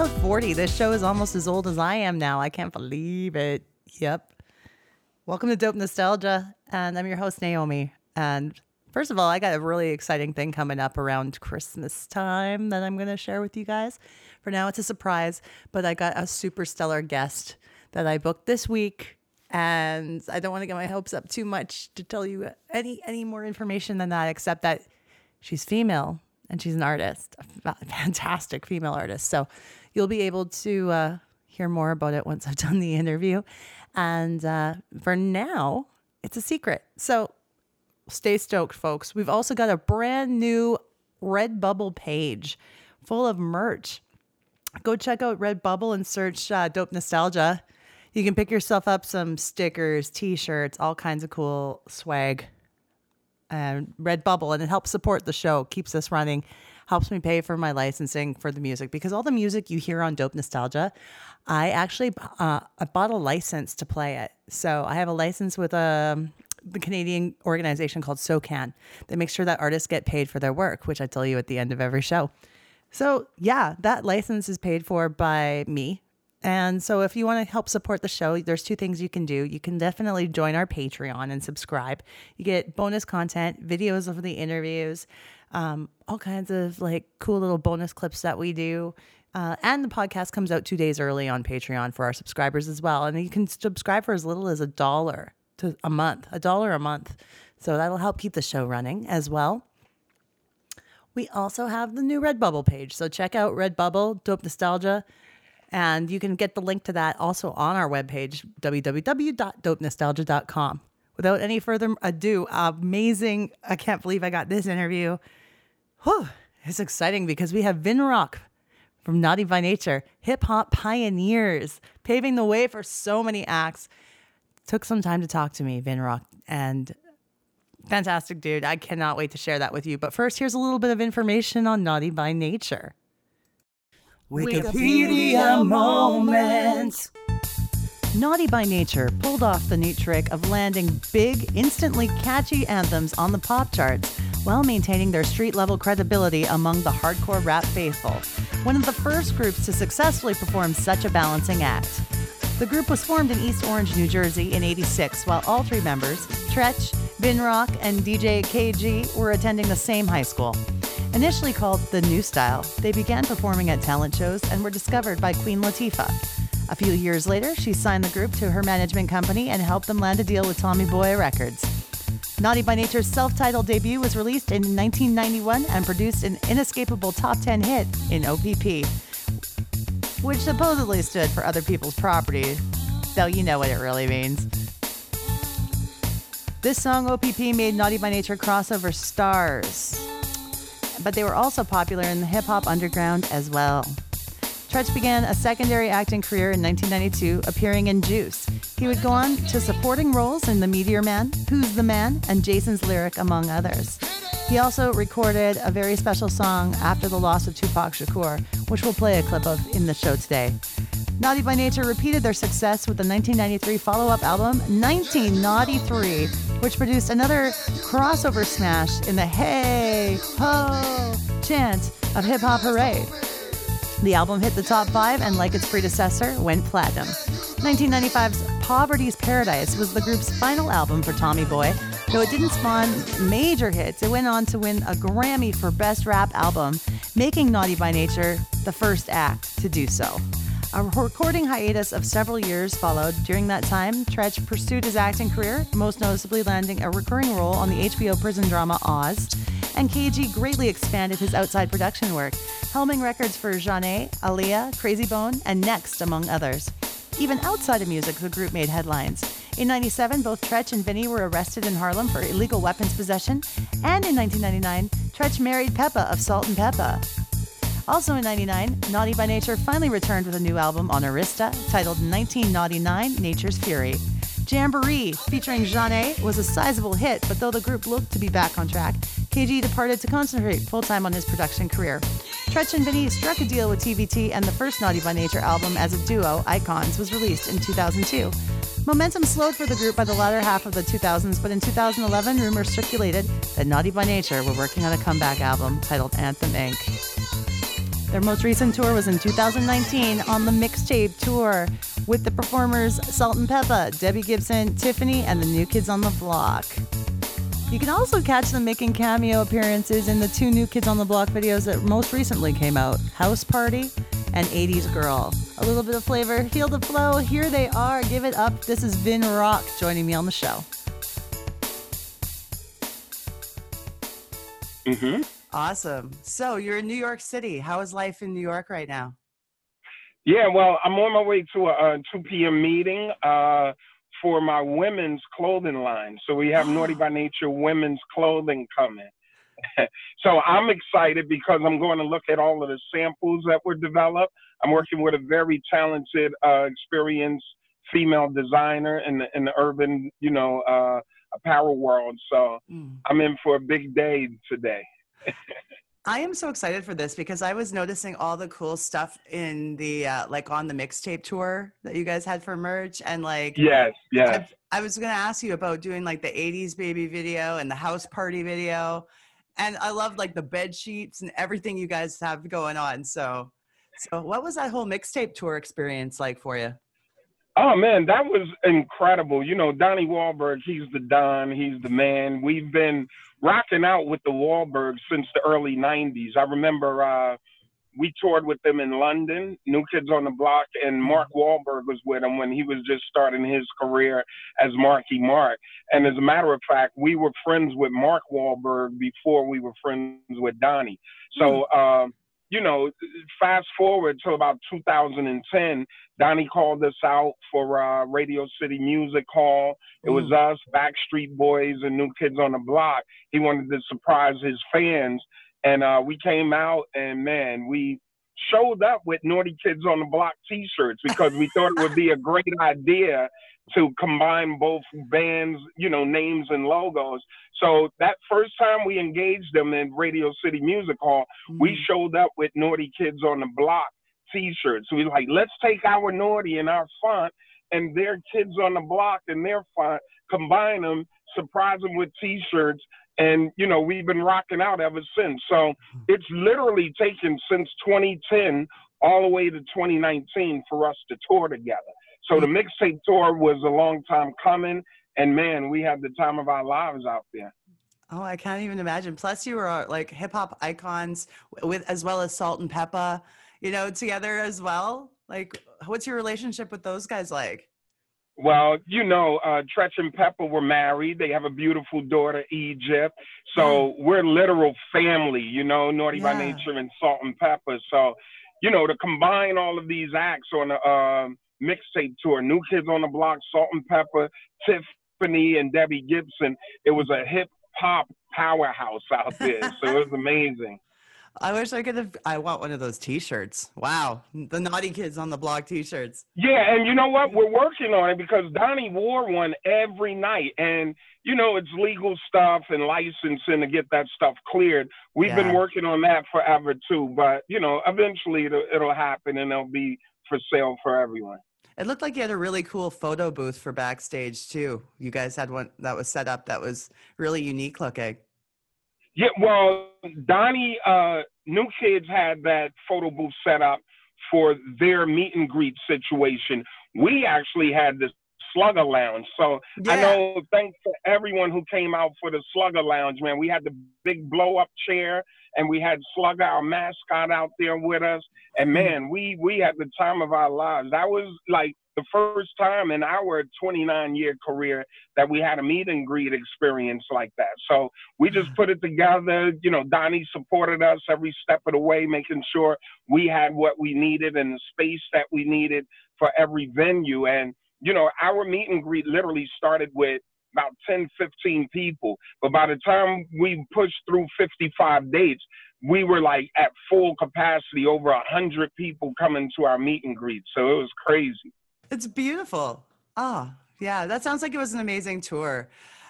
episode 40. This show is almost as old as I am now. I can't believe it. Yep. Welcome to Dope Nostalgia. And I'm your host, Naomi. And first of all, I got a really exciting thing coming up around Christmas time that I'm going to share with you guys. For now, it's a surprise, but I got a super stellar guest that I booked this week. And I don't want to get my hopes up too much to tell you any any more information than that, except that she's female and she's an artist, a fantastic female artist. So you'll be able to uh, hear more about it once I've done the interview. And uh, for now, it's a secret. So stay stoked, folks. We've also got a brand new Redbubble page full of merch. Go check out Redbubble and search uh, Dope Nostalgia. You can pick yourself up some stickers, t shirts, all kinds of cool swag. And Redbubble, and it helps support the show, keeps us running, helps me pay for my licensing for the music because all the music you hear on Dope Nostalgia, I actually uh, I bought a license to play it. So I have a license with a um, the Canadian organization called SOCAN that makes sure that artists get paid for their work, which I tell you at the end of every show. So yeah, that license is paid for by me. And so if you want to help support the show, there's two things you can do. You can definitely join our Patreon and subscribe. You get bonus content, videos of the interviews, um, all kinds of like cool little bonus clips that we do. Uh, and the podcast comes out two days early on Patreon for our subscribers as well. And you can subscribe for as little as a dollar to a month, a dollar a month. So that'll help keep the show running as well. We also have the new Redbubble page. So check out Redbubble, Dope Nostalgia. And you can get the link to that also on our webpage, www.dopenostalgia.com. Without any further ado, amazing. I can't believe I got this interview. Whew, it's exciting because we have Vinrock from Naughty by Nature, hip hop pioneers, paving the way for so many acts. Took some time to talk to me, Vinrock, and fantastic dude. I cannot wait to share that with you. But first, here's a little bit of information on Naughty by Nature. Wikipedia moment. Naughty by Nature pulled off the neat trick of landing big, instantly catchy anthems on the pop charts while maintaining their street level credibility among the hardcore rap faithful. One of the first groups to successfully perform such a balancing act. The group was formed in East Orange, New Jersey in 86, while all three members, Treach, Vinrock, and DJ KG, were attending the same high school. Initially called The New Style, they began performing at talent shows and were discovered by Queen Latifah. A few years later, she signed the group to her management company and helped them land a deal with Tommy Boy Records. Naughty by Nature's self titled debut was released in 1991 and produced an inescapable top 10 hit in OPP, which supposedly stood for other people's property, though you know what it really means. This song, OPP, made Naughty by Nature crossover stars, but they were also popular in the hip hop underground as well. Treach began a secondary acting career in 1992, appearing in Juice. He would go on to supporting roles in The Meteor Man, Who's the Man, and Jason's Lyric, among others. He also recorded a very special song after the loss of Tupac Shakur, which we'll play a clip of in the show today. Naughty by Nature repeated their success with the 1993 follow up album, 1993, which produced another crossover smash in the hey, ho chant of Hip Hop Hooray. The album hit the top five and, like its predecessor, went platinum. 1995's Poverty's Paradise was the group's final album for Tommy Boy. Though it didn't spawn major hits, it went on to win a Grammy for Best Rap Album, making Naughty by Nature the first act to do so. A recording hiatus of several years followed. During that time, Treach pursued his acting career, most noticeably landing a recurring role on the HBO prison drama Oz. And KG greatly expanded his outside production work, helming records for Zhané, Aaliyah, Krayzie Bone, and Next, among others. Even outside of music, the group made headlines. In 97, both Treach and Vinny were arrested in Harlem for illegal weapons possession. And in 1999, Treach married Pepa of Salt-N-Pepa. Also in 99, Naughty by Nature finally returned with a new album on Arista titled 1999 Nature's Fury. Jamboree, featuring Zhané, was a sizable hit, but though the group looked to be back on track, KG departed to concentrate full time on his production career. Treach and Vinny struck a deal with TVT, and the first Naughty by Nature album as a duo, Icons, was released in 2002. Momentum slowed for the group by the latter half of the 2000s, but in 2011, rumors circulated that Naughty by Nature were working on a comeback album titled Anthem Inc. Their most recent tour was in 2019 on the Mixtape Tour with the performers Salt-N-Pepa, Debbie Gibson, Tiffany, and the New Kids on the Block. You can also catch them making cameo appearances in the two New Kids on the Block videos that most recently came out House Party and 80s Girl. A little bit of flavor, feel the flow. Here they are. Give it up. This is Vin Rock joining me on the show. Mm-hmm. Awesome. So you're in New York City. How is life in New York right now? Yeah, well, I'm on my way to a, a 2 p.m. meeting uh, for my women's clothing line. So we have Naughty by Nature women's clothing coming. so I'm excited because I'm going to look at all of the samples that were developed. I'm working with a very talented, uh, experienced female designer in the in the urban, you know, uh, apparel world. So mm. I'm in for a big day today. I am so excited for this because I was noticing all the cool stuff in the uh, like on the mixtape tour that you guys had for merch and like yes yes. I, I was gonna ask you about doing like the 80s baby video and the house party video. And I love like the bed sheets and everything you guys have going on. So so what was that whole mixtape tour experience like for you Oh man, that was incredible. You know, Donnie Wahlberg, he's the Don, he's the man. We've been rocking out with the Wahlbergs since the early 90s. I remember uh, we toured with them in London, New Kids on the Block, and Mark Wahlberg was with them when he was just starting his career as Marky Mark. And as a matter of fact, we were friends with Mark Wahlberg before we were friends with Donnie. So, um, you know, fast forward to about 2010, Donnie called us out for uh, Radio City Music Hall. It was mm. us, Backstreet Boys, and New Kids on the Block. He wanted to surprise his fans, and uh, we came out, and man, we showed up with Naughty Kids on the Block T-shirts because we thought it would be a great idea to combine both bands, you know, names and logos. So that first time we engaged them in Radio City Music Hall, mm-hmm. we showed up with Naughty Kids on the Block T-shirts. We like, let's take our Naughty and our font and their Kids on the Block and their font, combine them, surprise them with T-shirts, and you know we've been rocking out ever since. So mm-hmm. it's literally taken since 2010 all the way to 2019 for us to tour together. So the mixtape tour was a long time coming, and man, we had the time of our lives out there. Oh, I can't even imagine. Plus, you were like hip hop icons with as well as Salt-N-Pepa, you know, together as well. Like, what's your relationship with those guys like? Well, you know, uh, Treach and Pepa were married. They have a beautiful daughter, Egypt. So we're literal family, you know, Naughty yeah. by Nature and Salt-N-Pepa. So, you know, to combine all of these acts on a, uh, mixtape tour. New Kids on the Block, Salt-N-Pepa, Tiffany, and Debbie Gibson. It was a hip hop powerhouse out there. so it was amazing. I wish I could have. I want one of those T-shirts. Wow, the Naughty Kids on the Block T-shirts. Yeah, and you know what? We're working on it because Donnie wore one every night, and you know it's legal stuff and licensing to get that stuff cleared. We've yeah. been working on that forever too, but you know eventually it'll, it'll happen and it'll be for sale for everyone. It looked like you had a really cool photo booth for backstage too. You guys had one that was set up that was really unique looking. Yeah, well, Donnie, uh, New Kids had that photo booth set up for their meet and greet situation. We actually had this Slugger Lounge. So yeah. I know, thanks to everyone who came out for the Slugger Lounge, man. We had the big blow up chair and we had Slugger, our mascot, out there with us. And mm-hmm. man, we we had the time of our lives. That was like the first time in our 29 year career that we had a meet and greet experience like that. So we just mm-hmm. put it together. You know, Donnie supported us every step of the way, making sure we had what we needed and the space that we needed for every venue. And, you know, our meet and greet literally started with about 10, 15 people. But by the time we pushed through 55 dates, we were like at full capacity, over 100 people coming to our meet and greet. So it was crazy. It's beautiful. Oh, yeah. That sounds like it was an amazing tour.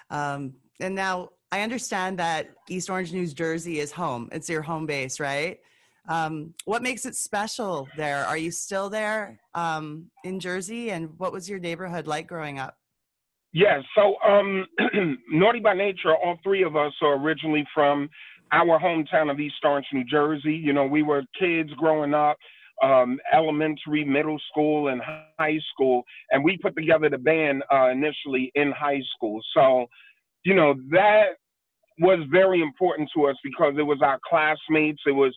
Um, and now I understand that East Orange, New Jersey is home. It's your home base, right? Um, what makes it special there? Are you still there um, in Jersey? And what was your neighborhood like growing up? Yes. So, um, Naughty by Nature, all three of us are originally from our hometown of East Orange, New Jersey. You know, we were kids growing up, um, elementary, middle school, and high school, and we put together the band uh, initially in high school. So, you know, that was very important to us because it was our classmates, it was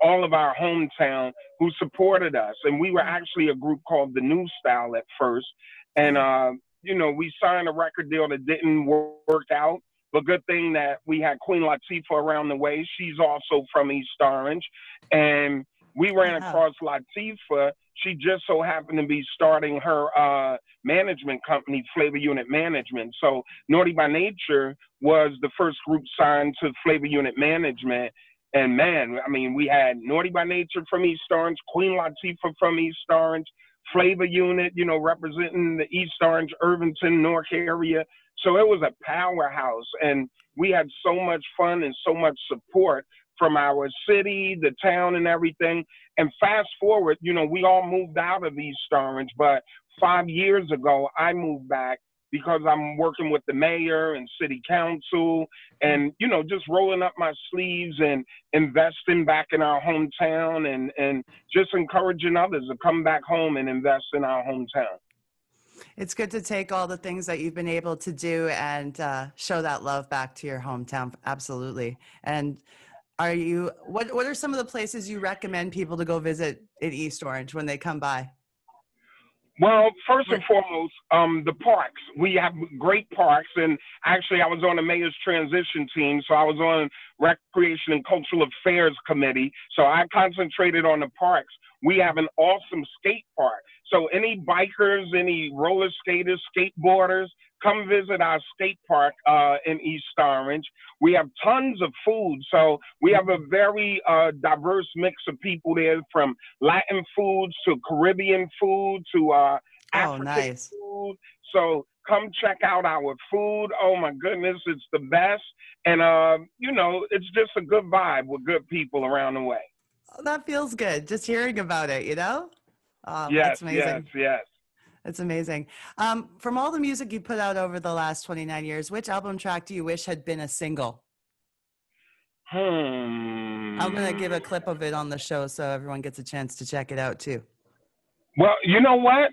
all of our hometown who supported us, and we were actually a group called the New Style at first, and uh, you know, we signed a record deal that didn't work out. But good thing that we had Queen Latifah around the way. She's also from East Orange. And we ran across Latifah. She just so happened to be starting her uh, management company, Flavor Unit Management. So Naughty by Nature was the first group signed to Flavor Unit Management. And man, I mean, we had Naughty by Nature from East Orange, Queen Latifah from East Orange, Flavor Unit, you know, representing the East Orange, Irvington, Newark area. So it was a powerhouse, and we had so much fun and so much support from our city, the town, and everything. And fast forward, you know, we all moved out of East Orange, but five years ago, I moved back because I'm working with the mayor and city council and, you know, just rolling up my sleeves and investing back in our hometown and, and just encouraging others to come back home and invest in our hometown. It's good to take all the things that you've been able to do and uh, show that love back to your hometown. Absolutely. And are you, what, what are some of the places you recommend people to go visit in East Orange when they come by? Well, first and foremost, um, the parks. We have great parks, and actually, I was on the mayor's transition team, so I was on Recreation and Cultural Affairs Committee. So I concentrated on the parks. We have an awesome skate park. So any bikers, any roller skaters, skateboarders, come visit our skate park uh, in East Orange. We have tons of food. So we have a very uh, diverse mix of people there from Latin foods to Caribbean food to uh, oh, nice. food. So come check out our food. Oh my goodness, it's the best. And, uh, you know, it's just a good vibe with good people around the way. Oh, that feels good. Just hearing about it, you know? Oh, yes, that's amazing. yes, yes. That's amazing. Um, from all the music you put out over the last 29 years, which album track do you wish had been a single? Hmm. I'm going to give a clip of it on the show so everyone gets a chance to check it out too. Well, you know what?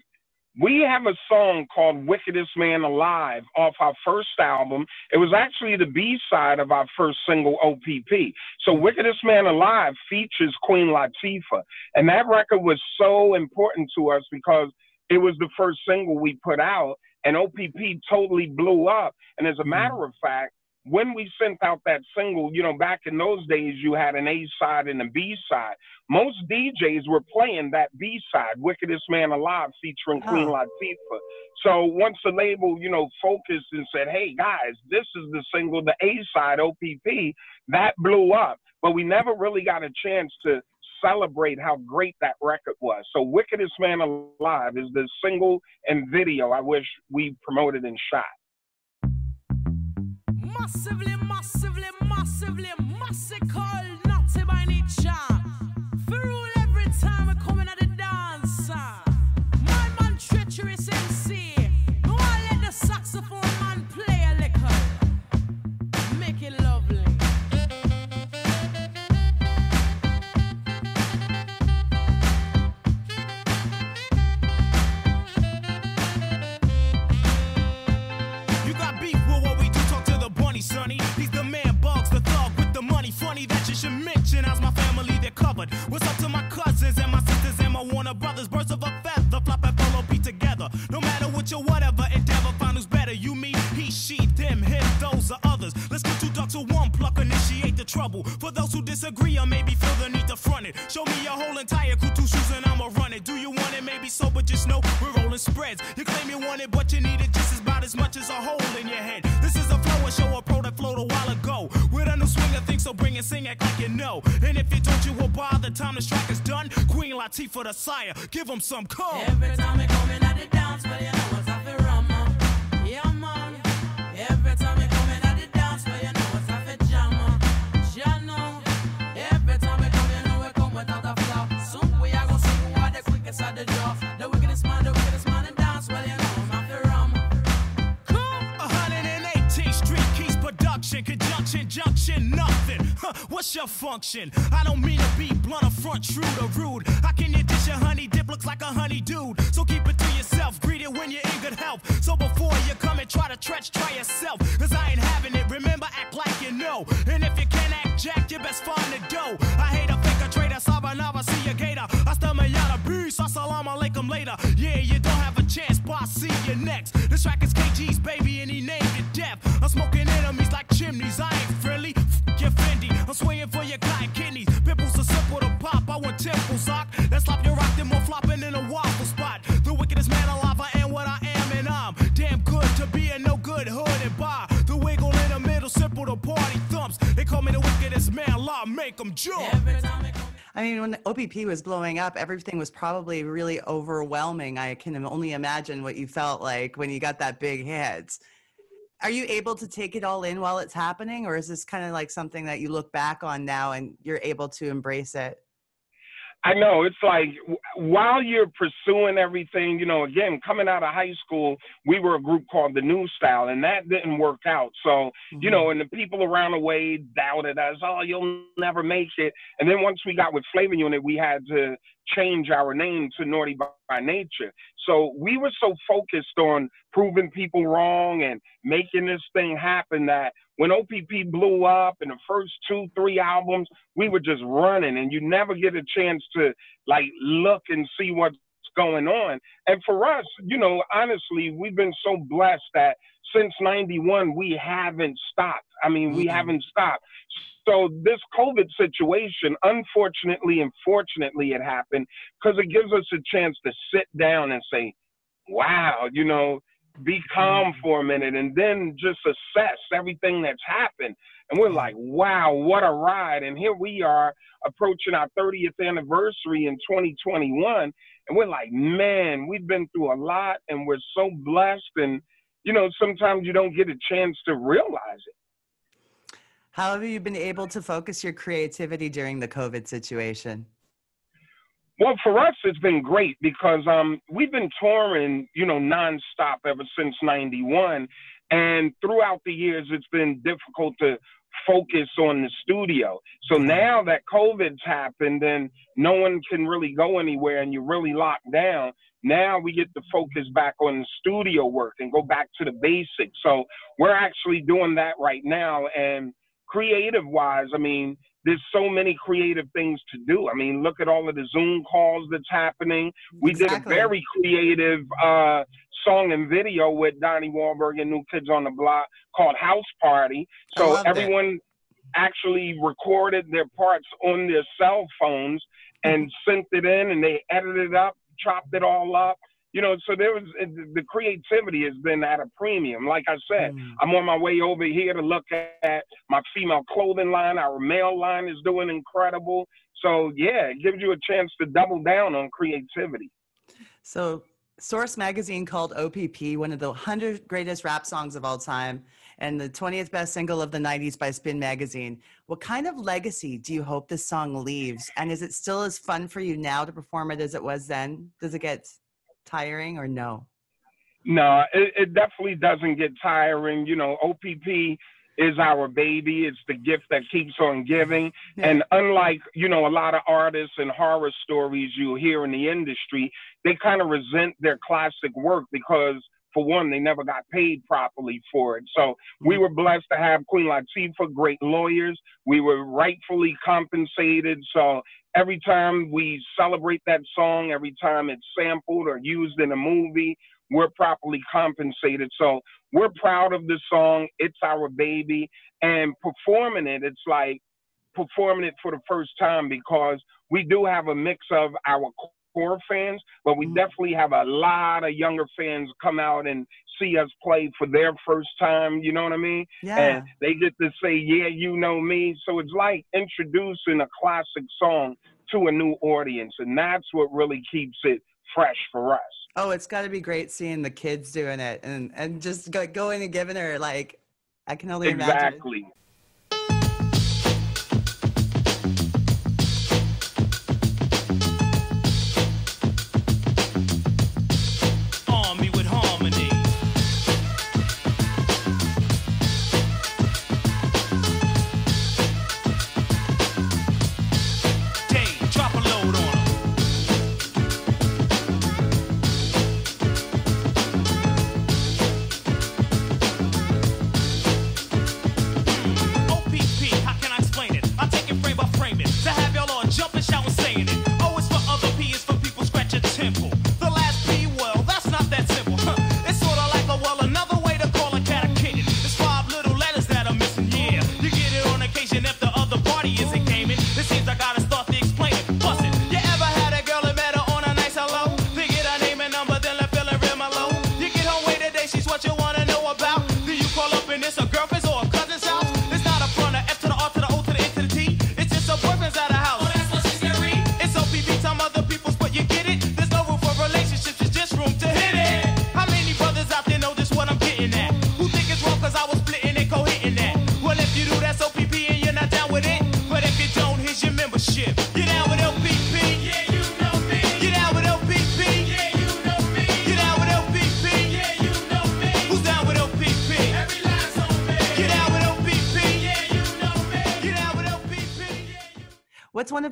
We have a song called Wickedest Man Alive off our first album. It was actually the B side of our first single, OPP. So, Wickedest Man Alive features Queen Latifah. And that record was so important to us because it was the first single we put out, and OPP totally blew up. And as a mm-hmm. matter of fact, when we sent out that single, you know, back in those days, you had an A side and a B side. Most DJs were playing that B side, Wickedest Man Alive, featuring oh. Queen oh. Latifah. So once the label, you know, focused and said, hey, guys, this is the single, the A side, OPP, that blew up. But we never really got a chance to celebrate how great that record was. So Wickedest Man Alive is the single and video I wish we promoted and shot. Massively, massively, massively, massive naughty by nature. every Latifah the sire, give them some call. Every time we come in at the dance, well, you know what's up for rum. Yeah, man. Every time we come in at the dance, well, you know what's up for jam. Every time we come, you know we come without a flop. Soon we are gonna see who are the quickest at the door. The wickedest man, the wickedest man in dance, well, you know I'm after rum. Come, 118th Street, Keys Production, Conjunction, Junction, nothing. Huh. What's your function? I don't mean to be blunt or front, shrewd or rude. Looks like a honey dude? So keep it to yourself, greet it when you're in good health. So before you come and try to stretch, try yourself. Cause I ain't having it, remember, act like you know. And if you can't act jack, you best find the dough. I hate a faker trader, sabanava, see a gator. Hasta mañana, peace, assalamu alaikum later. Yeah, you don't have a chance, boss, see you next. This track is KG's baby, I mean, when OPP was blowing up, everything was probably really overwhelming. I can only imagine what you felt like when you got that big hit. Are you able to take it all in while it's happening, or is this kind of like something that you look back on now and you're able to embrace it? I know it's like while you're pursuing everything, you know, again, coming out of high school, we were a group called the New Style, and that didn't work out. So, mm-hmm. you know, and the people around the way doubted us, oh, you'll never make it. And then once we got with Flavor Unit, we had to change our name to Naughty by Nature. So we were so focused on proving people wrong and making this thing happen that when OPP blew up in the first two, three albums, we were just running and you never get a chance to like look and see what's going on. And for us, you know, honestly, we've been so blessed that since 91, we haven't stopped. I mean, mm-hmm. we haven't stopped. So this COVID situation, unfortunately and fortunately, it happened because it gives us a chance to sit down and say, "Wow, you know, be calm mm-hmm. for a minute, and then just assess everything that's happened." And we're like, "Wow, what a ride!" And here we are approaching our 30th anniversary in 2021, and we're like, "Man, we've been through a lot, and we're so blessed." And you know, sometimes you don't get a chance to realize it. How have you been able to focus your creativity during the COVID situation? Well, for us, it's been great because um, we've been touring, you know, nonstop ever since '91, and throughout the years, it's been difficult to focus on the studio. So now that COVID's happened and no one can really go anywhere, and you're really locked down, now we get to focus back on the studio work and go back to the basics. So we're actually doing that right now, and creative wise, I mean, there's so many creative things to do. I mean, look at all of the Zoom calls that's happening. We exactly. did a very creative uh, song and video with Donnie Wahlberg and New Kids on the Block called House Party. So everyone it. actually recorded their parts on their cell phones and sent it in, and they edited it up, chopped it all up, you know, so there was the creativity has been at a premium. Like I said, mm. I'm on my way over here to look at my female clothing line. Our male line is doing incredible. So yeah, it gives you a chance to double down on creativity. So Source magazine called OPP one of the 100 greatest rap songs of all time and the 20th best single of the 90s by Spin magazine. What kind of legacy do you hope this song leaves? And is it still as fun for you now to perform it as it was then? Does it get tiring or no? No, it, it definitely doesn't get tiring. You know, OPP is our baby. It's the gift that keeps on giving. Yeah. And unlike, you know, a lot of artists and horror stories you hear in the industry, they kind of resent their classic work because for one, they never got paid properly for it. So we mm-hmm. were blessed to have Queen Latifah, great lawyers. We were rightfully compensated. So every time we celebrate that song, every time it's sampled or used in a movie, we're properly compensated. So we're proud of this song. It's our baby. And performing it, it's like performing it for the first time because we do have a mix of our core fans, but we mm-hmm. definitely have a lot of younger fans come out and see us play for their first time. You know what I mean? Yeah. And they get to say, "Yeah, you know me." So it's like introducing a classic song to a new audience, and that's what really keeps it fresh for us. Oh, it's got to be great seeing the kids doing it and and just go, going and giving her like I can only exactly. imagine. Exactly.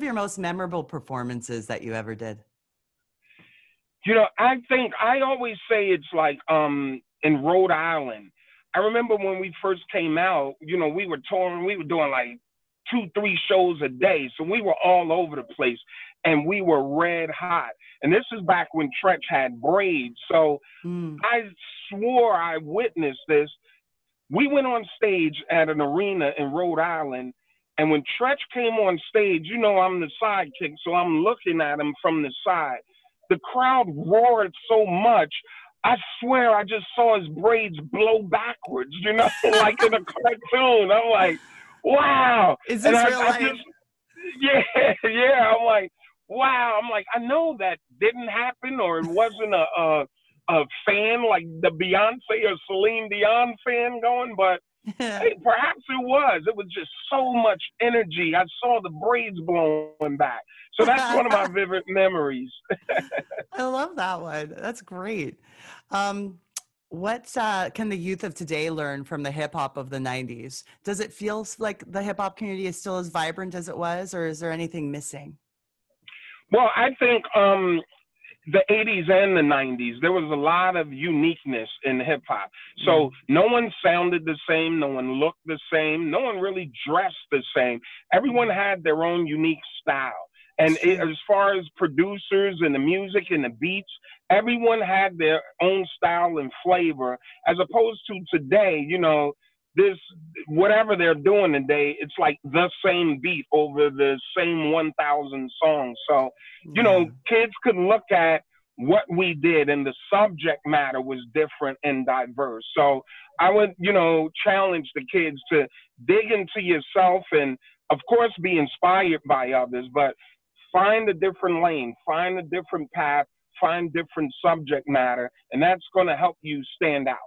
Of your most memorable performances that you ever did? You know, I think I always say it's like um in Rhode Island. I remember when we first came out, you know, we were touring, we were doing like two, three shows a day. So we were all over the place and we were red hot. And this is back when Treach had braids. So mm. I swore I witnessed this. We went on stage at an arena in Rhode Island. And when Treach came on stage, you know, I'm the sidekick, so I'm looking at him from the side. The crowd roared so much. I swear I just saw his braids blow backwards, you know, like in a cartoon. I'm like, wow. Is this real life? Just, yeah, yeah. I'm like, wow. I'm like, I know that didn't happen or it wasn't a, a, a fan like the Beyonce or Celine Dion fan going, but hey, perhaps it was. It was just so much energy. I saw the braids blowing back. So that's one of my vivid memories. I love that one. That's great. Um, what uh, can the youth of today learn from the hip hop of the 90s? Does it feel like the hip hop community is still as vibrant as it was, or is there anything missing? Well, I think um, the 80s and the 90s, there was a lot of uniqueness in hip hop. So mm no one sounded the same, no one looked the same, no one really dressed the same. Everyone had their own unique style. And it, as far as producers and the music and the beats, everyone had their own style and flavor, as opposed to today, you know, this whatever they're doing today, it's like the same beat over the same 1,000 songs. So, you know, mm-hmm. kids could look at what we did and the subject matter was different and diverse. So I would, you know, challenge the kids to dig into yourself and, of course, be inspired by others, but find a different lane, find a different path, find different subject matter, and that's going to help you stand out.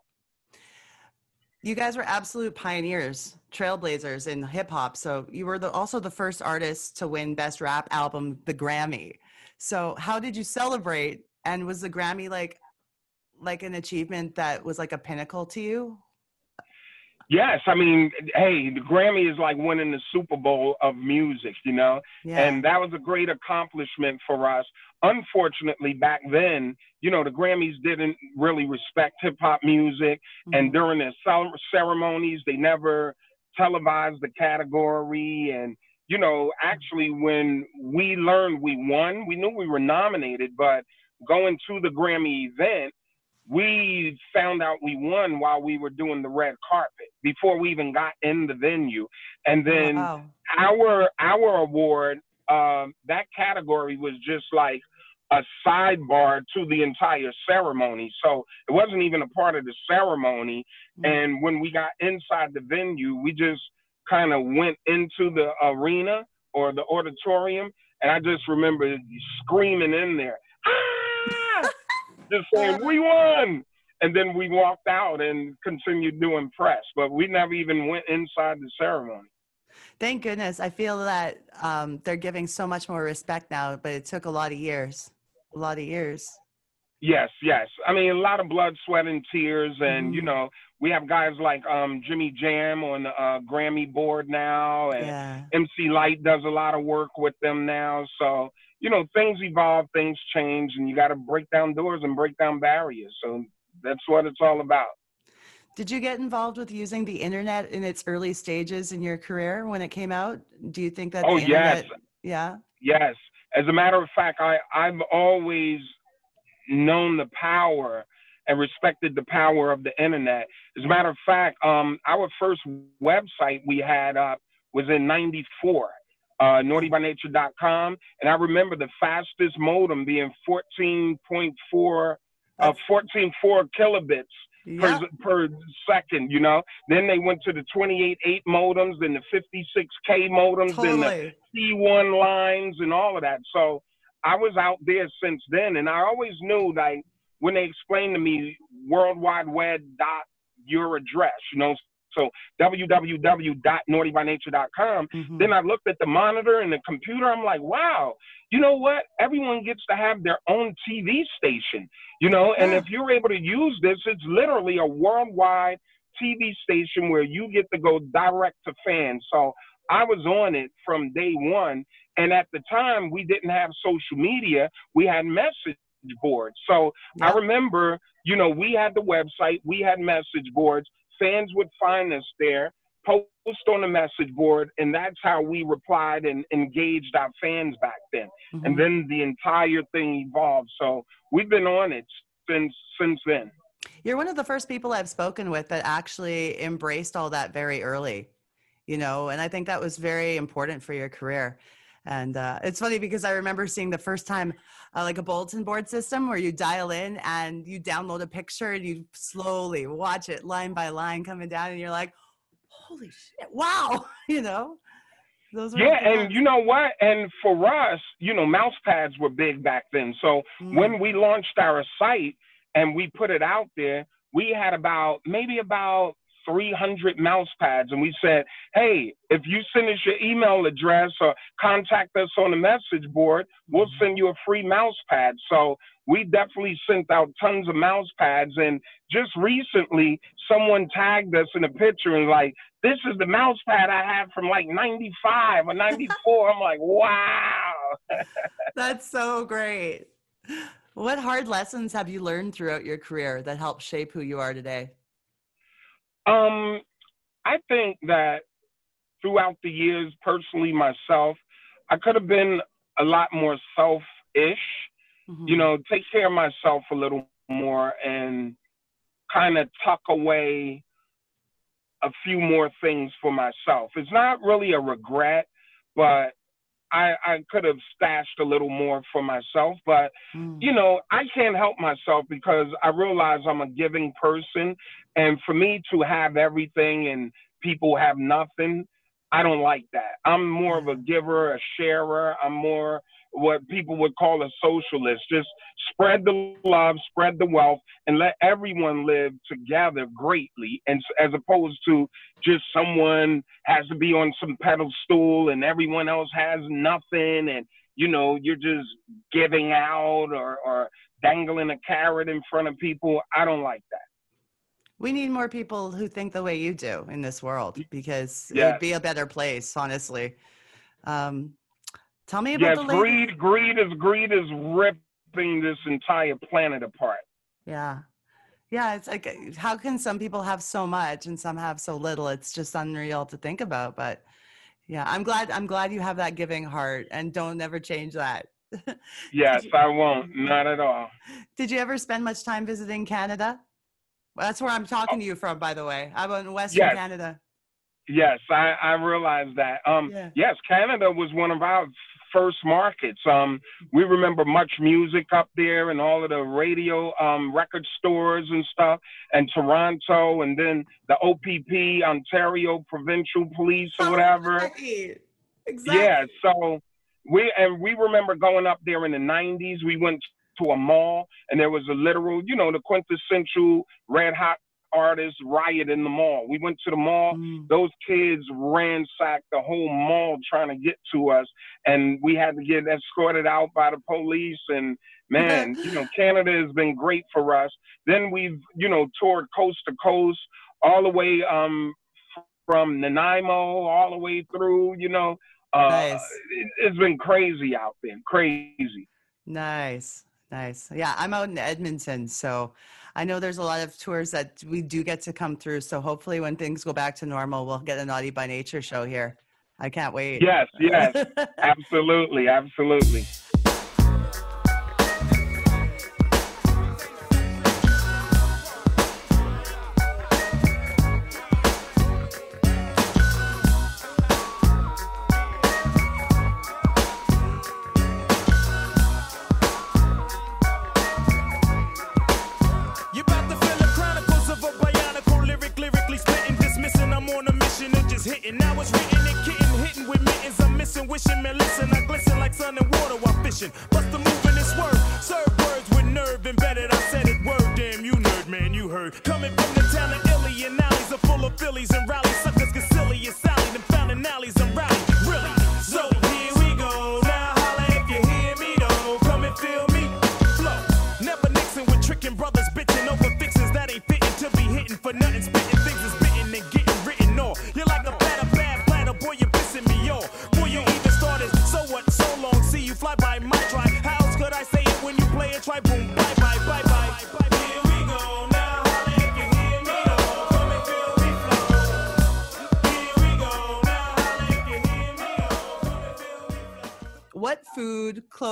You guys were absolute pioneers, trailblazers in hip hop. So you were the, also the first artist to win Best Rap Album, the Grammy. So how did you celebrate? And was the Grammy like like an achievement that was like a pinnacle to you? Yes, I mean, hey, the Grammy is like winning the Super Bowl of music, you know, yeah. and that was a great accomplishment for us. Unfortunately, back then, you know, the Grammys didn't really respect hip hop music, mm-hmm. and during the ceremonies, they never televised the category. And you know, actually, when we learned we won, we knew we were nominated, but going to the Grammy event we found out we won while we were doing the red carpet before we even got in the venue and then wow. our our award um, that category was just like a sidebar to the entire ceremony so it wasn't even a part of the ceremony mm-hmm. and when we got inside the venue we just kind of went into the arena or the auditorium and i just remember screaming in there ah! just saying we won, and then we walked out and continued doing press, but we never even went inside the ceremony. Thank goodness. I feel that um, they're giving so much more respect now, but it took a lot of years. A lot of years. Yes, yes. I mean, a lot of blood, sweat, and tears, and mm-hmm. you know, we have guys like um, Jimmy Jam on the uh, Grammy board now, and yeah. MC Lyte does a lot of work with them now. So you know, things evolve, things change, and you got to break down doors and break down barriers. So that's what it's all about. Did you get involved with using the internet in its early stages in your career when it came out? Do you think that? Oh internet, yes. Yeah. Yes. As a matter of fact, I I've always known the power and respected the power of the internet. As a matter of fact, um, our first website we had up was in '94 uh, naughtybynature.com. And I remember the fastest modem being 14.4, uh, 14.4 kilobits per, per second, you know. Then they went to the 28.8 modems, then the 56K modems, totally. then the T1 lines and all of that. So I was out there since then. And I always knew that when they explained to me World Wide Web dot your address, you know, so www.naughtybynature.com. Mm-hmm. Then I looked at the monitor and the computer. I'm like, wow, you know what? Everyone gets to have their own TV station, you know, and yeah. if you're able to use this, it's literally a worldwide TV station where you get to go direct to fans. So I was on it from day one. And at the time, we didn't have social media. We had message boards. So I remember, you know, we had the website, we had message boards. Fans would find us there, post on the message board, and that's how we replied and engaged our fans back then. Mm-hmm. And then the entire thing evolved. So we've been on it since since then. You're one of the first people I've spoken with that actually embraced all that very early, you know, and I think that was very important for your career. And uh, it's funny because I remember seeing the first time uh, like a bulletin board system where you dial in and you download a picture and you slowly watch it line by line coming down, and you're like, holy shit, wow, you know. Those were yeah, and you know what? And for us, you know, mouse pads were big back then. So mm. when we launched our site and we put it out there, we had about maybe about 300 mouse pads. And we said, hey, if you send us your email address or contact us on the message board, we'll mm-hmm. send you a free mouse pad. So we definitely sent out tons of mouse pads. And just recently, someone tagged us in a picture and like, this is the mouse pad I had from like 95 or 94. I'm like, wow. That's so great. What hard lessons have you learned throughout your career that helped shape who you are today? Um, I think that throughout the years, personally myself, I could have been a lot more selfish. Mm-hmm. You know, take care of myself a little more and kind of tuck away a few more things for myself. It's not really a regret, but I, I could have stashed a little more for myself, but mm. you know, I can't help myself because I realize I'm a giving person. And for me to have everything and people have nothing, I don't like that. I'm more of a giver, a sharer. I'm more what people would call a socialist. Just spread the love, spread the wealth, and let everyone live together greatly. And as opposed to just someone has to be on some pedestal and everyone else has nothing, and you know you're just giving out or, or dangling a carrot in front of people. I don't like that. We need more people who think the way you do in this world because yes. it would be a better place, honestly. Um, Tell me about yes, the greed. Greed is greed is ripping this entire planet apart. Yeah, yeah. It's like how can some people have so much and some have so little? It's just unreal to think about. But yeah, I'm glad. I'm glad you have that giving heart, and don't ever change that. yes, you, I won't. Not at all. Did you ever spend much time visiting Canada? Well, that's where I'm talking oh. to you from, by the way. I'm in Western yes. Canada. Yes, I, I realize that. Um, yeah. Yes, Canada was one of our first markets. Um, we remember MuchMusic up there and all of the radio um, record stores and stuff, and Toronto, and then the OPP, Ontario Provincial Police or whatever. Exactly. Yeah, so we and we remember going up there in the '90s. We went to a mall, and there was a literal, you know, the quintessential red hot artists riot in the mall. We went to the mall. Mm. Those kids ransacked the whole mall trying to get to us, and we had to get escorted out by the police. And man, you know, Canada has been great for us. Then we've, you know, toured coast to coast, all the way um, from Nanaimo all the way through. You know, uh, nice. it, it's been crazy out there, crazy. Nice, nice. Yeah, I'm out in Edmonton, so I know there's a lot of tours that we do get to come through. So hopefully, when things go back to normal, we'll get a Naughty by Nature show here. I can't wait. Yes, yes, absolutely, absolutely.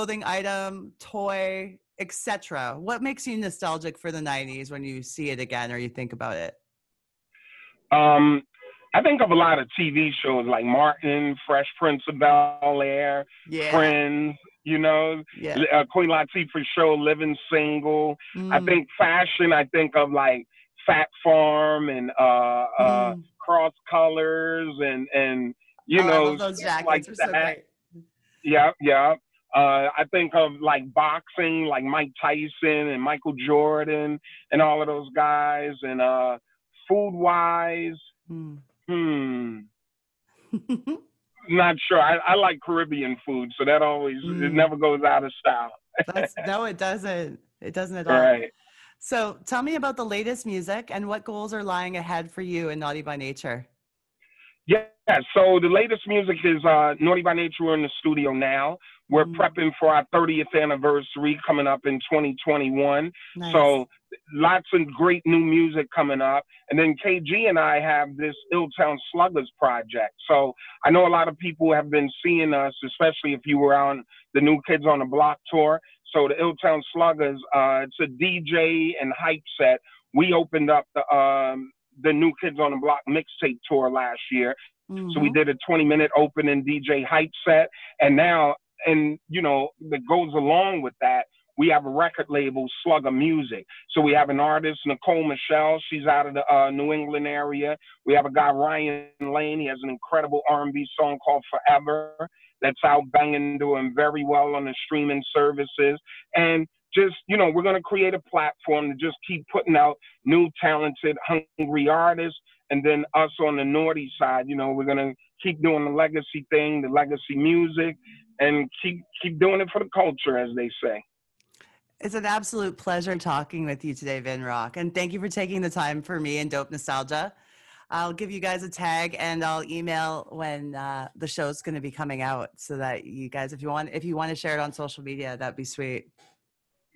Clothing item, toy, etc. What makes you nostalgic for the 90s when you see it again or you think about it? Um, I think of a lot of TV shows like Martin, Fresh Prince of Bel Air, Yeah. Friends. You know, Yeah. uh, Queen Latifah show, Living Single. I Mm, think fashion. I think of like Phat Farm and uh, uh, mm. Cross Colors and and you Oh, I know those jackets. like so that. great. Yeah, yeah. Uh, I think of like boxing, like Mike Tyson and Michael Jordan and all of those guys. And uh, food wise, Mm. hmm, not sure. I, I like Caribbean food, so that always it Mm. never goes out of style. No, it doesn't. It doesn't at all. Right. So tell me about the latest music and what goals are lying ahead for you in Naughty by Nature. Yeah. So the latest music is uh, Naughty by Nature. We're in the studio now. We're Mm. prepping for our 30th anniversary coming up in 2021. Nice. So lots of great new music coming up. And then KG and I have this Illtown Sluggers project. So I know a lot of people have been seeing us, especially if you were on the New Kids on the Block tour. So the Illtown Sluggers, uh, it's a DJ and hype set. We opened up the um, the New Kids on the Block mixtape tour last year. So we Mhm. did a 20 minute opening DJ hype set. And now, and you know, that goes along with that, we have a record label, Slugger Music. So we have an artist, Nicole Michelle. She's out of the uh, New England area. We have a guy, Ryan Lane. He has an incredible R&B song called Forever that's out banging, doing very well on the streaming services. And just, you know, we're going to create a platform to just keep putting out new, talented, hungry artists. And then us on the naughty side, you know, we're going to keep doing the legacy thing, the legacy music, and keep keep doing it for the culture, as they say. It's an absolute pleasure talking with you today, Vin Rock. And thank you for taking the time for me and Dope Nostalgia. I'll give you guys a tag and I'll email when uh, the show's going to be coming out so that you guys, if you want, if you want to share it on social media, that'd be sweet.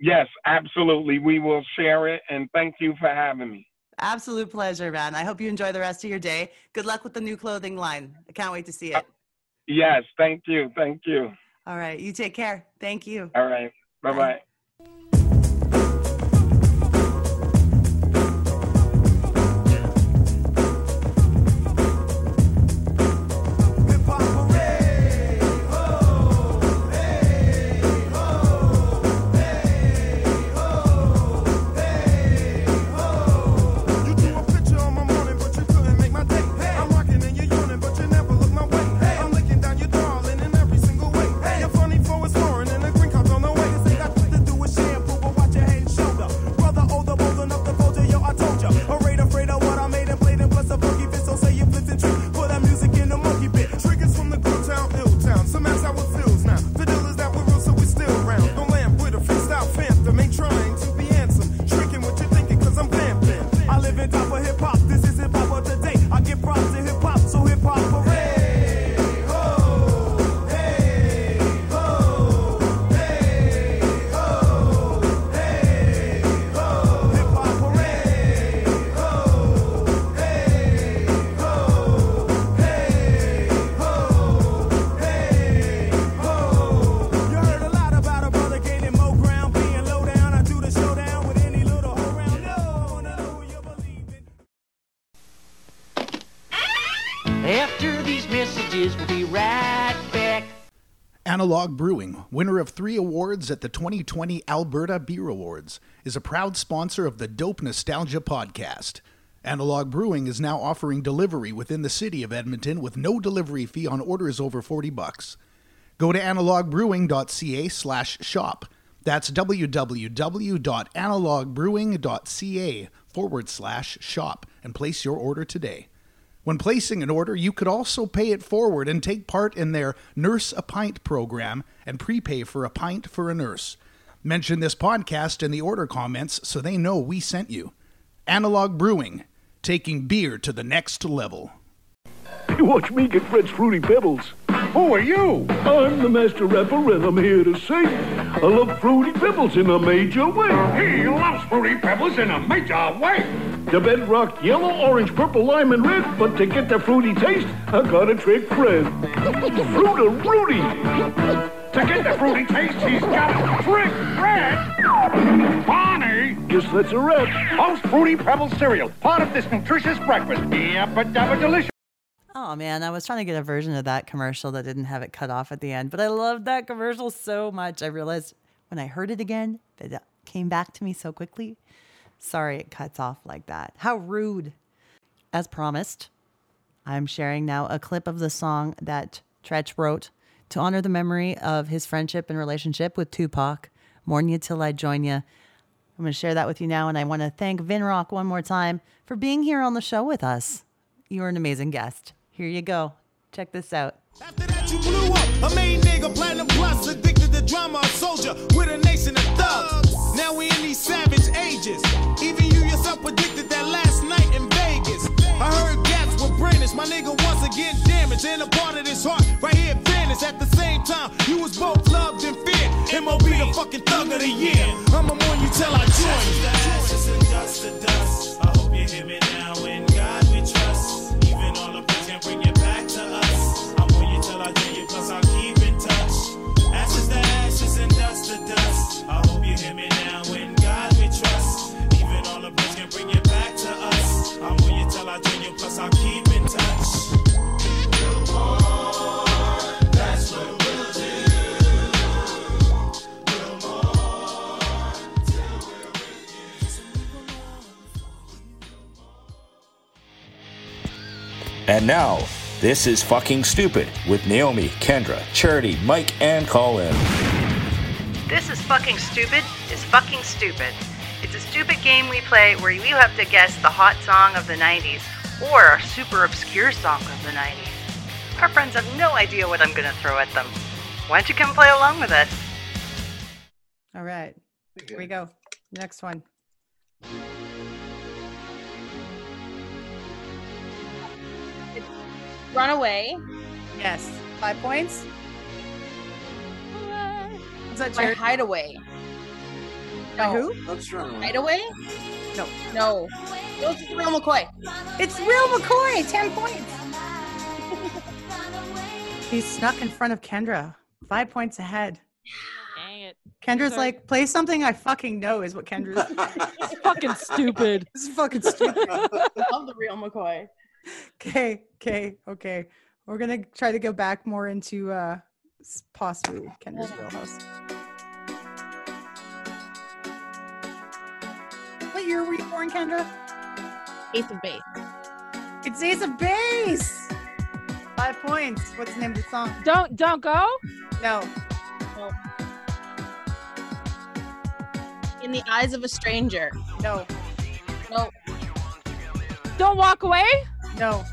Yes, absolutely. We will share it. And thank you for having me. Absolute pleasure, man. I hope you enjoy the rest of your day. Good luck with the new clothing line. I can't wait to see it. Yes, thank you. Thank you. All right. You take care. Thank you. All right. Bye bye. Analog Brewing, winner of three awards at the 2020 Alberta Beer Awards, is a proud sponsor of the Dope Nostalgia podcast. Analog Brewing is now offering delivery within the city of Edmonton with no delivery fee on orders over 40 bucks. Go to analogbrewing.ca slash shop. That's www.analogbrewing.ca forward slash shop and place your order today. When placing an order, you could also pay it forward and take part in their Nurse a Pint program and prepay for a pint for a nurse. Mention this podcast in the order comments so they know we sent you. Analog Brewing, taking beer to the next level. You watch me get Fred's Fruity Pebbles. Who are you? I'm the master rapper and I'm here to sing. I love Fruity Pebbles in a major way. He loves Fruity Pebbles in a major way. The bedrock yellow, orange, purple, lime, and red. But to get the fruity taste, I gotta trick Fred. Fruita Rudy. To get the fruity taste, he's got to drink red. Barney, Guess that's a wrap. House Fruity Pebbles cereal, part of this nutritious breakfast. Yabba dabba delicious. Oh man, I was trying to get a version of that commercial that didn't have it cut off at the end, but I loved that commercial so much. I realized when I heard it again that it came back to me so quickly. Sorry it cuts off like that. How rude. As promised, I'm sharing now a clip of the song that Treach wrote to honor the memory of his friendship and relationship with Tupac, Mourn You Till I Join You. I'm going to share that with you now, and I want to thank Vin Rock one more time for being here on the show with us. You're an amazing guest. Here you go. Check this out. After that, you blew up. A main nigga, platinum plus, addicted to drama, a soldier with a nation of thugs. Fucking thug of the year. I'ma mourn you till I join you. And now, this is Fucking Stupid with Naomi, Kendra, Charity, Mike, and Colin. This is fucking stupid. Is fucking stupid. It's a stupid game we play where you have to guess the hot song of the 90s or a super obscure song of the 90s. Our friends have no idea what I'm going to throw at them. Why don't you come play along with us? All right. Here we go. Next one. Runaway Yes. Five points. Is that by Jared? Hideaway. By No. who? Let's run away. Hideaway? No. No. No, it's Real McCoy. It's Real McCoy. 10 points. He snuck in front of Kendra. Five points ahead. Dang it. Kendra's Sorry. like, play something I fucking know, is what Kendra's. It's fucking stupid. this is fucking stupid. I love the Real McCoy. Okay, okay, okay. We're gonna try to go back more into uh s- possibly Kendra's Real House. What year were you born, Kendra? Ace of Base. It's Ace of Base. Five points. What's the name of the song? Don't don't go. No. No. In the Eyes of a Stranger. No. No. Don't walk away. No.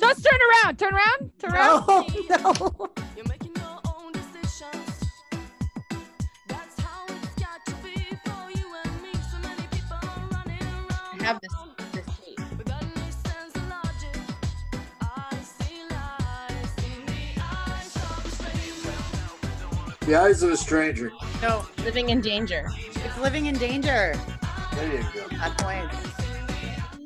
Just turn around. Turn around. Turn around. No. No. I have this this tape. The eyes of a stranger. No. Living in Danger. It's living in danger. There you go. Five points.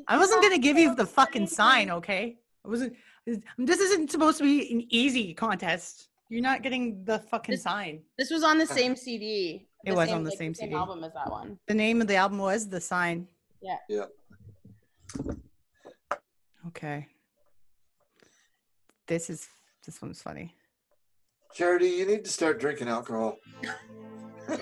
I wasn't gonna give you the fucking sign, okay? I wasn't. This isn't supposed to be an easy contest. You're not getting the fucking This- sign. This was on the same CD. It was on the same like, CD. album as that one. The name of the album was The Sign. Yeah. Yeah. Okay. This is this one's funny. Charity, you need to start drinking alcohol.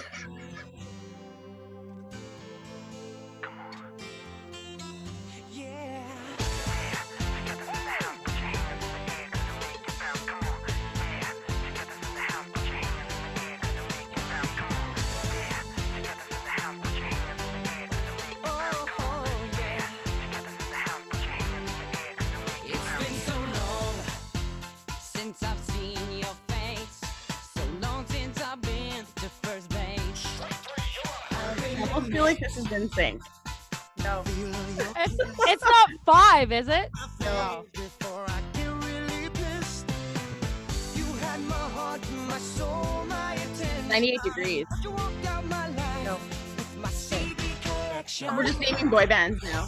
this is NSYNC. No. It's, it's not five, is it? No. 98 degrees. No. We're just naming boy bands now.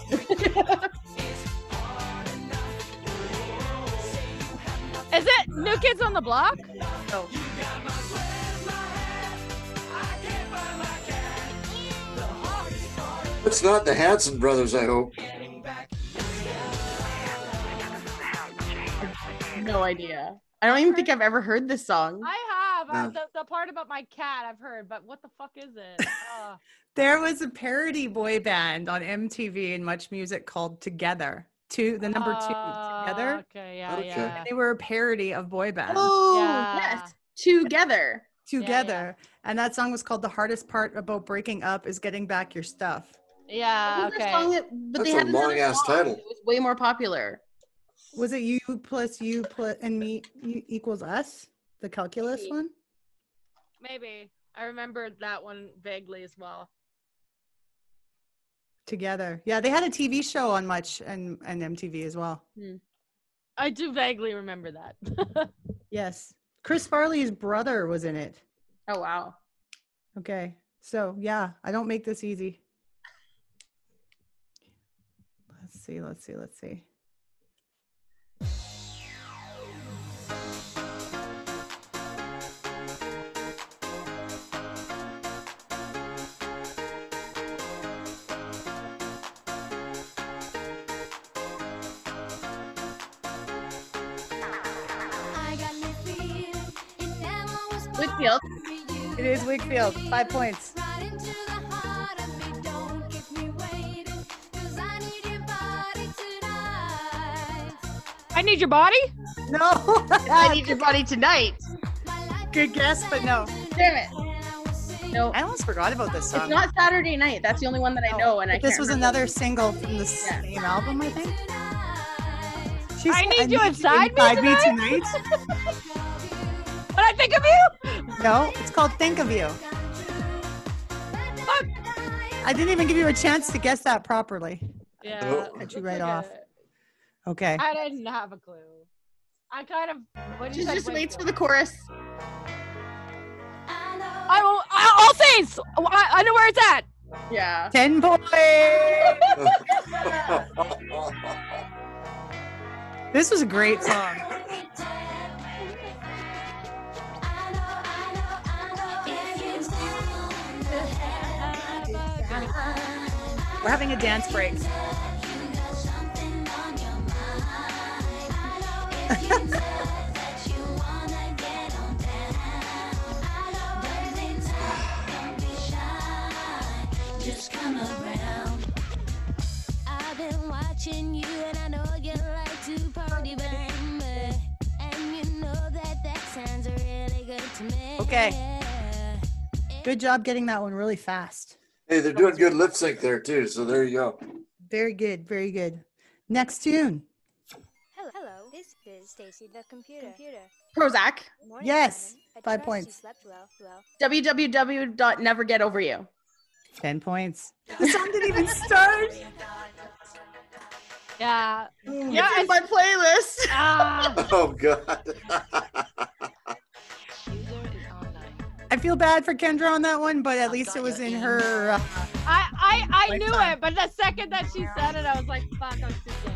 Is it New Kids on the Block? No. It's not the Hanson brothers, I hope. No idea. I don't even think I've ever heard this song. I have. Uh, No. the, the part about my cat I've heard, but what the fuck is it? Uh, There was a parody boy band on MTV and MuchMusic called Together. Two, the number two, Together. Oh, Okay, yeah, Okay. yeah. And they were a parody of boy bands. Oh, Yeah. yes. Together. Together. And that song was called The Hardest Part About Breaking Up is Getting Back Your Stuff. Yeah, What was that okay. song but That's they a had another long-ass song title. that was way more popular. Was it you plus you plus and me you equals us? The calculus Maybe. one? Maybe. I remember that one vaguely as well. Together. Yeah, they had a TV show on Much and, and MTV as well. Hmm. I do vaguely remember that. Yes. Chris Farley's brother was in it. Oh wow. Okay. So yeah, I don't make this easy. Let's see, let's see, let's see. Whitfield. It is Wakefield. Five points. I need your body? No. I need your body tonight. Good guess, but no. Damn it. No, I almost forgot about this song. it's not Saturday night. That's the only one that I oh, know, and I this was remember. another single from the same album, I think. She I said, need you inside me inside me tonight." tonight. When I think of you? No, it's called Think of You. Fuck. I didn't even give you a chance to guess that properly. Yeah. Cut you right like off. It. Okay. I didn't have a clue. I kind of. When you She just waits for the chorus. I will. I, all things. Oh, I, I know where it's at. Yeah. 10 points. This was a great song. We're having a dance break. Okay. Good job getting that one really fast. Hey, they're doing good lip sync there too, so there you go. Very good. Very good. Next tune. Stacy the computer. Computer. Prozzäk. Morning, Yes, I five trust points. You slept well. Well. www.nevergetoveryou. 10 points. The song didn't even start. Yeah. Yeah, it's in my playlist. Ah. Oh god. I feel bad for Kendra on that one, but at least it was in her. Uh, I I, I knew Lifetime. it, but the second that she said it, I was like, "Fuck, I'm too slow."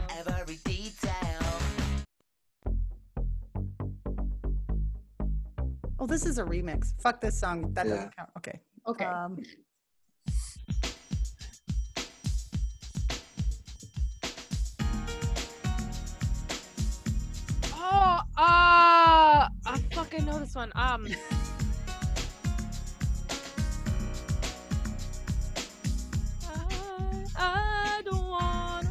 Oh, this is a remix. Fuck this song. That Yeah. doesn't count. Okay. Okay. Um, Oh, uh, I fucking know this one. Um. I, I don't wanna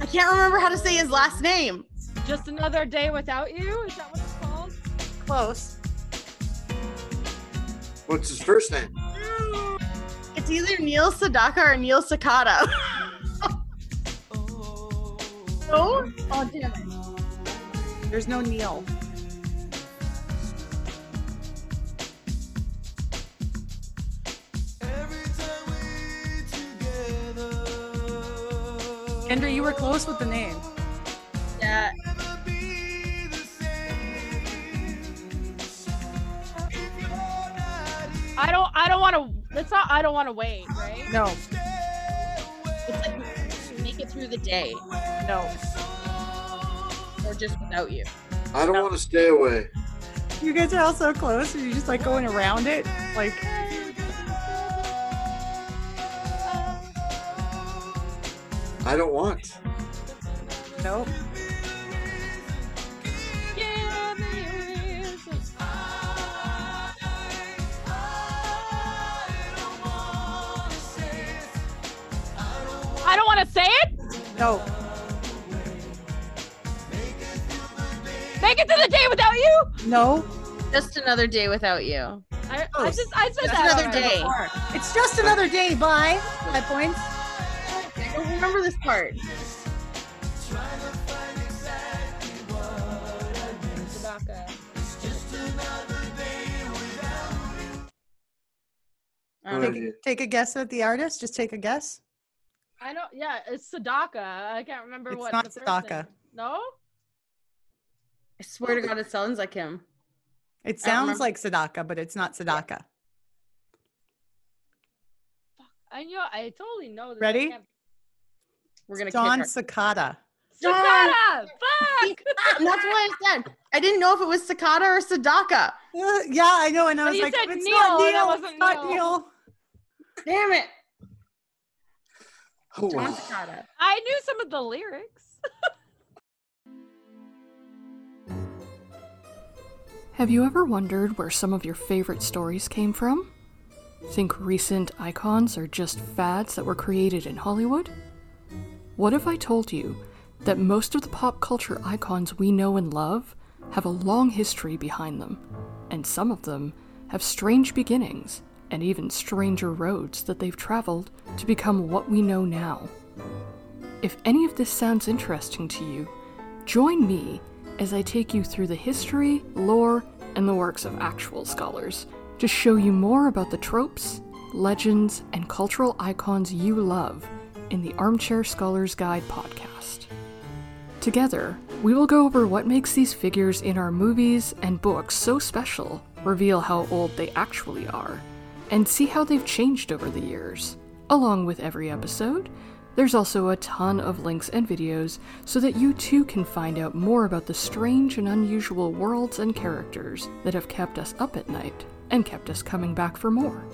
I can't remember how to say his last name. Just another day without you. Is that what it's called? Close. What's his first name? It's either Neil Sedaka or Neil Sakata. no? Oh, damn it. There's no Neil. Kendra, you were close with the name. I don't. Want to. It's not. I don't want to wait. Right? No, It's like make it through the day. no. or just without you? I don't want to stay away. You guys are all so close, and you're just like going around it. Like, I don't want. nope. I don't want to say it. No. Make it to the day without you. No. Just another day without you. I, I oh. just I said Just that another already day. before. It's just another day. Bye. Five points. I don't remember this part. Sadaka. Take, take a guess at the artist. Just take a guess. I know. Yeah, it's Sadaka. I can't remember what It's not the Sadaka. No. I swear to God, it sounds like him. It sounds like Sadaka, but it's not Sadaka. I know. I totally know. This. Ready? We're gonna Don kick her. Sakata. Sakata. Fuck. And that's what I said. I didn't know if it was Sakata or Sadaka. Uh, yeah, I know. And I was like, it's Neil, not and it Neil. wasn't It's not Neil. Neil. Damn it. Oh, John wow. I knew some of the lyrics. Have you ever wondered where some of your favorite stories came from? Think recent icons are just fads that were created in Hollywood? What if I told you that most of the pop culture icons we know and love have a long history behind them, and some of them have strange beginnings and even stranger mm. roads that they've traveled to become what we know now? If any of this sounds interesting to you, join me as I take you through the history, lore, and the works of actual scholars to show you more about the tropes, legends, and cultural icons you love in the Armchair Scholars Guide podcast. Together, we will go over what makes these figures in our movies and books so special, reveal how old they actually are, and see how they've changed over the years. Along with every episode, there's also a ton of links and videos so that you too can find out more about the strange and unusual worlds and characters that have kept us up at night and kept us coming back for more.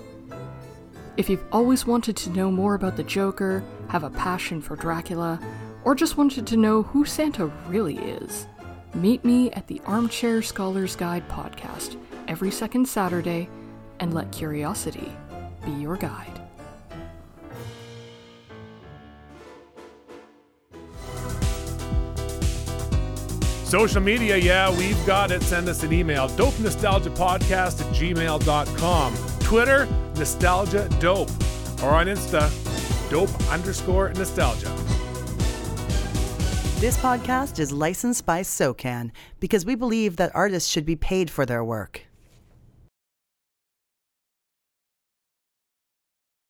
If you've always wanted to know more about the Joker, have a passion for Dracula, or just wanted to know who Santa really is, meet me at the Armchair Scholars Guide podcast every second Saturday and let curiosity be your guide. Social media, yeah, we've got it. Send us an email. Dope Nostalgia Podcast at gmail.com. Twitter, Nostalgia Dope. Or on Insta, Dope underscore Nostalgia. This podcast is licensed by SOCAN because we believe that artists should be paid for their work.